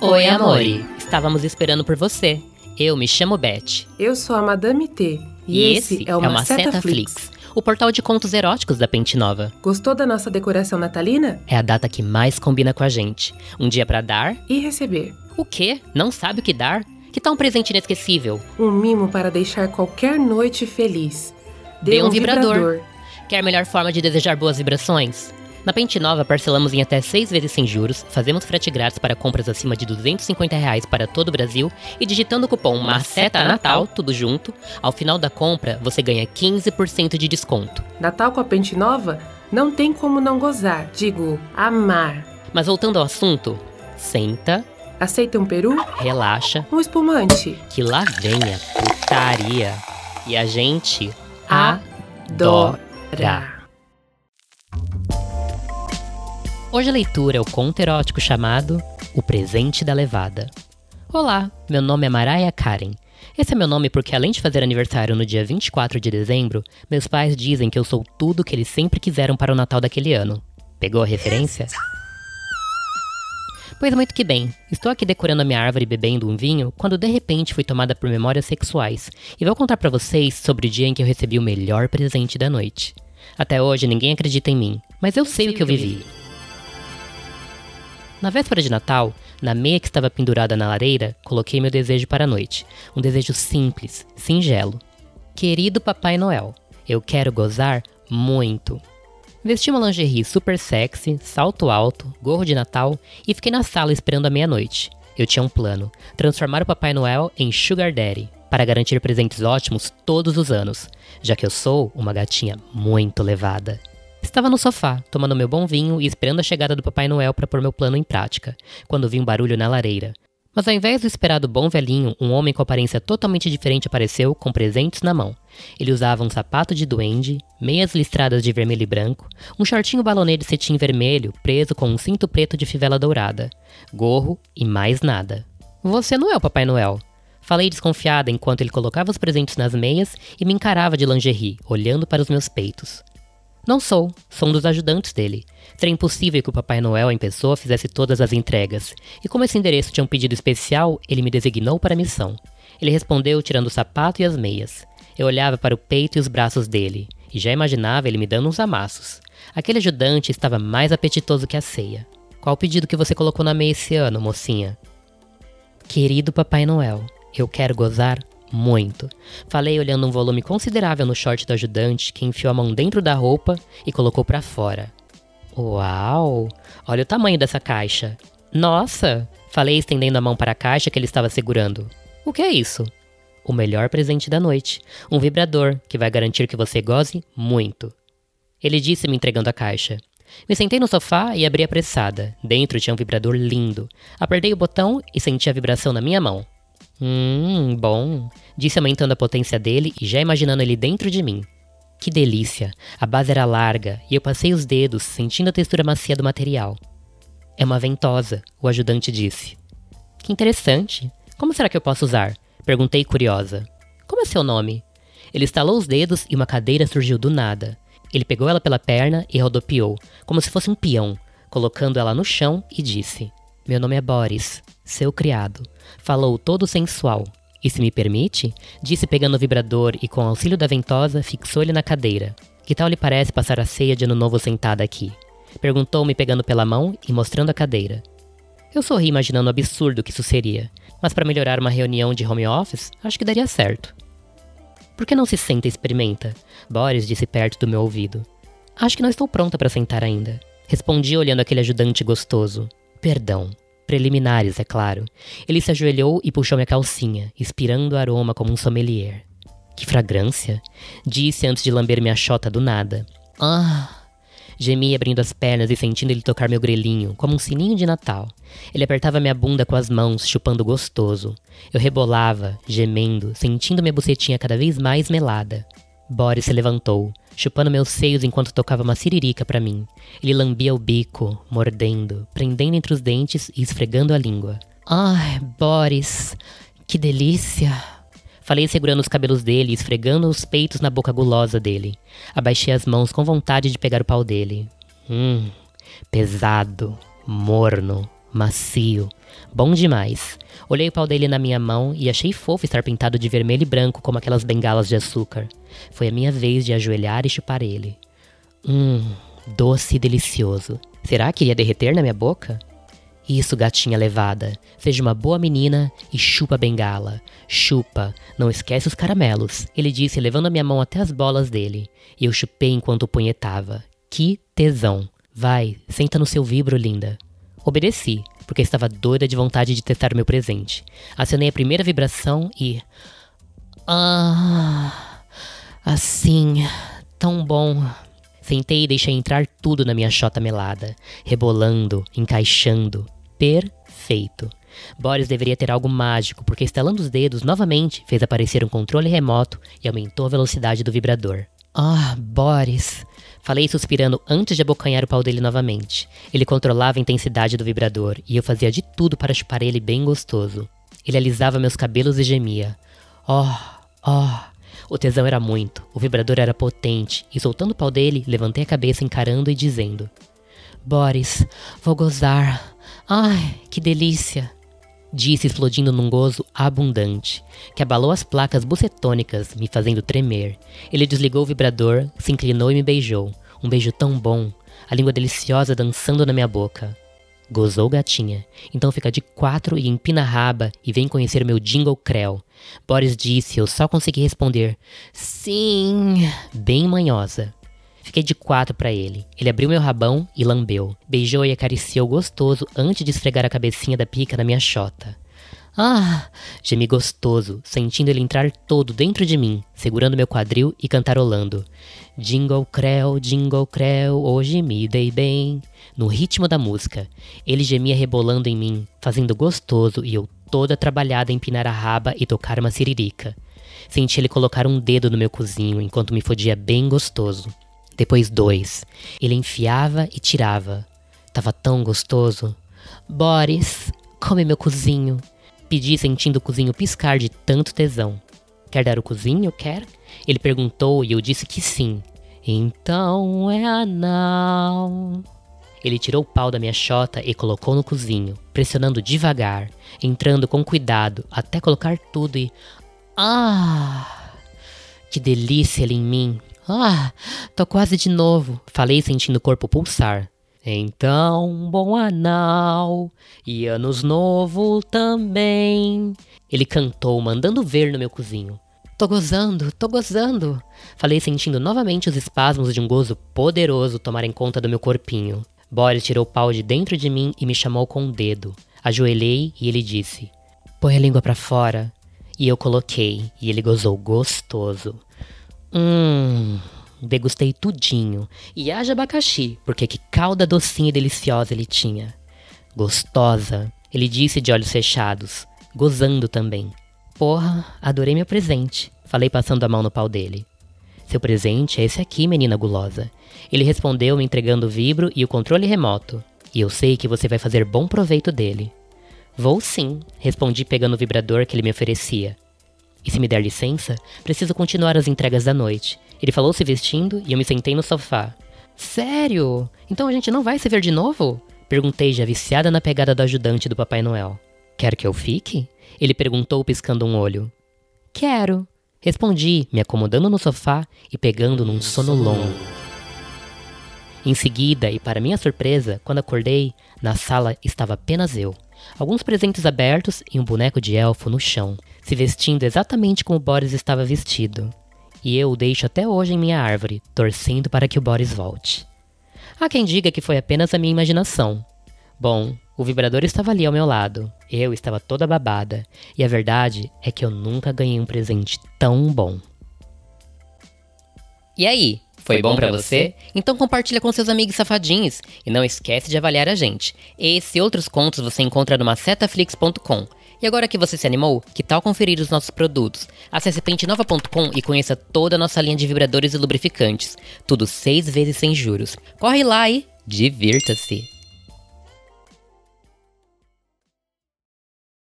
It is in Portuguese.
Oi, amore. Estávamos esperando por você. Eu me chamo Beth. Eu sou a Madame T. E, esse é uma, Seta Flix, o portal de contos eróticos da Pente Nova. Gostou da nossa decoração natalina? É a data que mais combina com a gente. Um dia pra dar. E receber. O quê? Não sabe o que dar? Que tal um presente inesquecível? Um mimo para deixar qualquer noite feliz. Dê um vibrador. Quer melhor forma de desejar boas vibrações? Na Pente Nova, parcelamos em até seis vezes sem juros, fazemos frete grátis para compras acima de 250 reais para todo o Brasil e digitando o cupom MACETA Natal, tudo junto, ao final da compra você ganha 15% de desconto. Natal com a Pente Nova? Não tem como não gozar, digo, amar. Mas voltando ao assunto, senta, Aceita um peru? relaxa, Um espumante? que lá vem a putaria. E a gente Dora. adora. Hoje a leitura é o conto erótico chamado O Presente da Levada. Olá, meu nome é Mariah Karen. Esse é meu nome porque, além de fazer aniversário no dia 24 de dezembro, meus pais dizem que eu sou tudo que eles sempre quiseram para o Natal daquele ano. Pegou a referência? Pois muito que bem, estou aqui decorando a minha árvore bebendo um vinho quando de repente fui tomada por memórias sexuais e vou contar pra vocês sobre o dia em que eu recebi o melhor presente da noite. Até hoje ninguém acredita em mim, mas eu sei o que eu vivi. Na véspera de Natal, na meia que estava pendurada na lareira, coloquei meu desejo para a noite. Um desejo simples, singelo. Querido Papai Noel, eu quero gozar muito. Vesti uma lingerie super sexy, salto alto, gorro de Natal e fiquei na sala esperando a meia-noite. Eu tinha um plano: transformar o Papai Noel em Sugar Daddy, para garantir presentes ótimos todos os anos, já que eu sou uma gatinha muito levada. Estava no sofá, tomando meu bom vinho e esperando a chegada do Papai Noel para pôr meu plano em prática, quando vi um barulho na lareira. Mas ao invés do esperado bom velhinho, um homem com aparência totalmente diferente apareceu com presentes na mão. Ele usava um sapato de duende, meias listradas de vermelho e branco, um shortinho balonê de cetim vermelho preso com um cinto preto de fivela dourada, gorro e mais nada. Você não é o Papai Noel. Falei desconfiada enquanto ele colocava os presentes nas meias e me encarava de lingerie, olhando para os meus peitos. Não sou, sou um dos ajudantes dele. Seria impossível que o Papai Noel em pessoa fizesse todas as entregas. E como esse endereço tinha um pedido especial, ele me designou para a missão. Ele respondeu tirando o sapato e as meias. Eu olhava para o peito e os braços dele, e já imaginava ele me dando uns amassos. Aquele ajudante estava mais apetitoso que a ceia. Qual o pedido que você colocou na meia esse ano, mocinha? Querido Papai Noel, eu quero gozar muito. Falei olhando um volume considerável no short do ajudante, que enfiou a mão dentro da roupa e colocou para fora. Uau! Olha o tamanho dessa caixa. Nossa! Falei estendendo a mão para a caixa que ele estava segurando. O que é isso? O melhor presente da noite. Um vibrador que vai garantir que você goze muito. Ele disse me entregando a caixa. Me sentei no sofá e abri apressada. Dentro tinha um vibrador lindo. Apertei o botão e senti a vibração na minha mão. Hum, bom, disse aumentando a potência dele e já imaginando ele dentro de mim. Que delícia! A base era larga e eu passei os dedos, sentindo a textura macia do material. É uma ventosa, o ajudante disse. Que interessante. Como será que eu posso usar? Perguntei curiosa. Como é seu nome? Ele estalou os dedos e uma cadeira surgiu do nada. Ele pegou ela pela perna e rodopiou, como se fosse um peão, colocando ela no chão e disse: Meu nome é Boris, seu criado. Falou todo sensual. E se me permite? Disse pegando o vibrador e, com auxílio da ventosa, fixou ele na cadeira. Que tal lhe parece passar a ceia de ano novo sentada aqui? Perguntou-me pegando pela mão e mostrando a cadeira. Eu sorri imaginando o absurdo que isso seria, mas para melhorar uma reunião de home office, acho que daria certo. Por que não se senta e experimenta? Boris disse perto do meu ouvido. Acho que não estou pronta para sentar ainda. Respondi olhando aquele ajudante gostoso. Perdão. Preliminares, é claro. Ele se ajoelhou e puxou minha calcinha, expirando o aroma como um sommelier. Que fragrância! Disse antes de lamber minha chota do nada. Ah! Gemi abrindo as pernas e sentindo ele tocar meu grelhinho, como um sininho de Natal. Ele apertava minha bunda com as mãos, chupando gostoso. Eu rebolava, gemendo, sentindo minha bucetinha cada vez mais melada. Boris se levantou, chupando meus seios enquanto tocava uma siririca para mim. Ele lambia o bico, mordendo, prendendo entre os dentes e esfregando a língua. Ai, Boris, que delícia! Falei segurando os cabelos dele e esfregando os peitos na boca gulosa dele. Abaixei as mãos com vontade de pegar o pau dele. Hum, pesado, morno, macio, bom demais. Olhei o pau dele na minha mão e achei fofo estar pintado de vermelho e branco como aquelas bengalas de açúcar. Foi a minha vez de ajoelhar e chupar ele. Hum, doce e delicioso. Será que iria derreter na minha boca? Isso, gatinha levada. Seja uma boa menina e chupa a bengala. Chupa, não esquece os caramelos, ele disse, levando a minha mão até as bolas dele. E eu chupei enquanto punhetava. Que tesão. Vai, senta no seu vibro, linda. Obedeci, porque estava doida de vontade de testar meu presente. Acionei a primeira vibração e. Ah. Assim. Tão bom. Sentei e deixei entrar tudo na minha chota melada, rebolando, encaixando, perfeito. Boris deveria ter algo mágico, porque estalando os dedos novamente fez aparecer um controle remoto e aumentou a velocidade do vibrador. Ah, Boris! Falei suspirando antes de abocanhar o pau dele novamente. Ele controlava a intensidade do vibrador e eu fazia de tudo para chupar ele bem gostoso. Ele alisava meus cabelos e gemia. Oh, oh. O tesão era muito, o vibrador era potente, e soltando o pau dele, levantei a cabeça encarando e dizendo: Boris, vou gozar. Ai, que delícia! Disse explodindo num gozo abundante, que abalou as placas bucetônicas, me fazendo tremer. Ele desligou o vibrador, se inclinou e me beijou. Um beijo tão bom, a língua deliciosa dançando na minha boca. Gozou gatinha. Então fica de quatro e empina a raba e vem conhecer meu jingle creu. Boris disse, eu só consegui responder: Sim, bem manhosa. Fiquei de quatro para ele. Ele abriu meu rabão e lambeu. Beijou e acariciou gostoso antes de esfregar a cabecinha da pica na minha chota. Ah! Gemi gostoso, sentindo ele entrar todo dentro de mim, segurando meu quadril e cantarolando. Jingle creu, jingle creu, hoje me dei bem. No ritmo da música, ele gemia rebolando em mim, fazendo gostoso e eu toda trabalhada em empinar a raba e tocar uma siririca. Senti ele colocar um dedo no meu cozinho enquanto me fodia bem gostoso depois dois. Ele enfiava e tirava. Tava tão gostoso. Boris, come meu cozinho. Pedi sentindo o cozinho piscar de tanto tesão. Quer dar o cozinho? Quer? Ele perguntou e eu disse que sim. Então é anal. Ele tirou o pau da minha chota e colocou no cozinho, pressionando devagar, entrando com cuidado até colocar tudo e. Ah! Que delícia ele em mim! Ah, tô quase de novo, falei sentindo o corpo pulsar. Então, bom anal e anos novo também. Ele cantou, mandando ver no meu cozinho. Tô gozando, tô gozando. Falei sentindo novamente os espasmos de um gozo poderoso tomarem conta do meu corpinho. Boris tirou o pau de dentro de mim e me chamou com o um dedo. Ajoelhei e ele disse: Põe a língua para fora. E eu coloquei, e ele gozou gostoso. Hum, degustei tudinho. E haja abacaxi, porque que calda docinha e deliciosa ele tinha. Gostosa, ele disse de olhos fechados, gozando também. Porra, adorei meu presente, falei passando a mão no pau dele. Seu presente é esse aqui, menina gulosa. Ele respondeu me entregando o vibro e o controle remoto. E eu sei que você vai fazer bom proveito dele. Vou sim, respondi pegando o vibrador que ele me oferecia. E se me der licença, preciso continuar as entregas da noite. Ele falou se vestindo e eu me sentei no sofá. Sério? Então a gente não vai se ver de novo? Perguntei já viciada na pegada do ajudante do Papai Noel. Quer que eu fique? Ele perguntou piscando um olho. Quero. Respondi, me acomodando no sofá e pegando num sono longo. Em seguida, e para minha surpresa, quando acordei, na sala estava apenas eu. Alguns presentes abertos e um boneco de elfo no chão, se vestindo exatamente como Boris estava vestido. E eu o deixo até hoje em minha árvore, torcendo para que o Boris volte. Há quem diga que foi apenas a minha imaginação. Bom, o vibrador estava ali ao meu lado, eu estava toda babada, e a verdade é que eu nunca ganhei um presente tão bom. E aí, foi bom para você? Então compartilha com seus amigos safadinhos e não esquece de avaliar a gente. Esse e outros contos você encontra no macetaflix.com. E agora que você se animou, que tal conferir os nossos produtos? Acesse pentenova.com e conheça toda a nossa linha de vibradores e lubrificantes. Tudo seis vezes sem juros. Corre lá e divirta-se!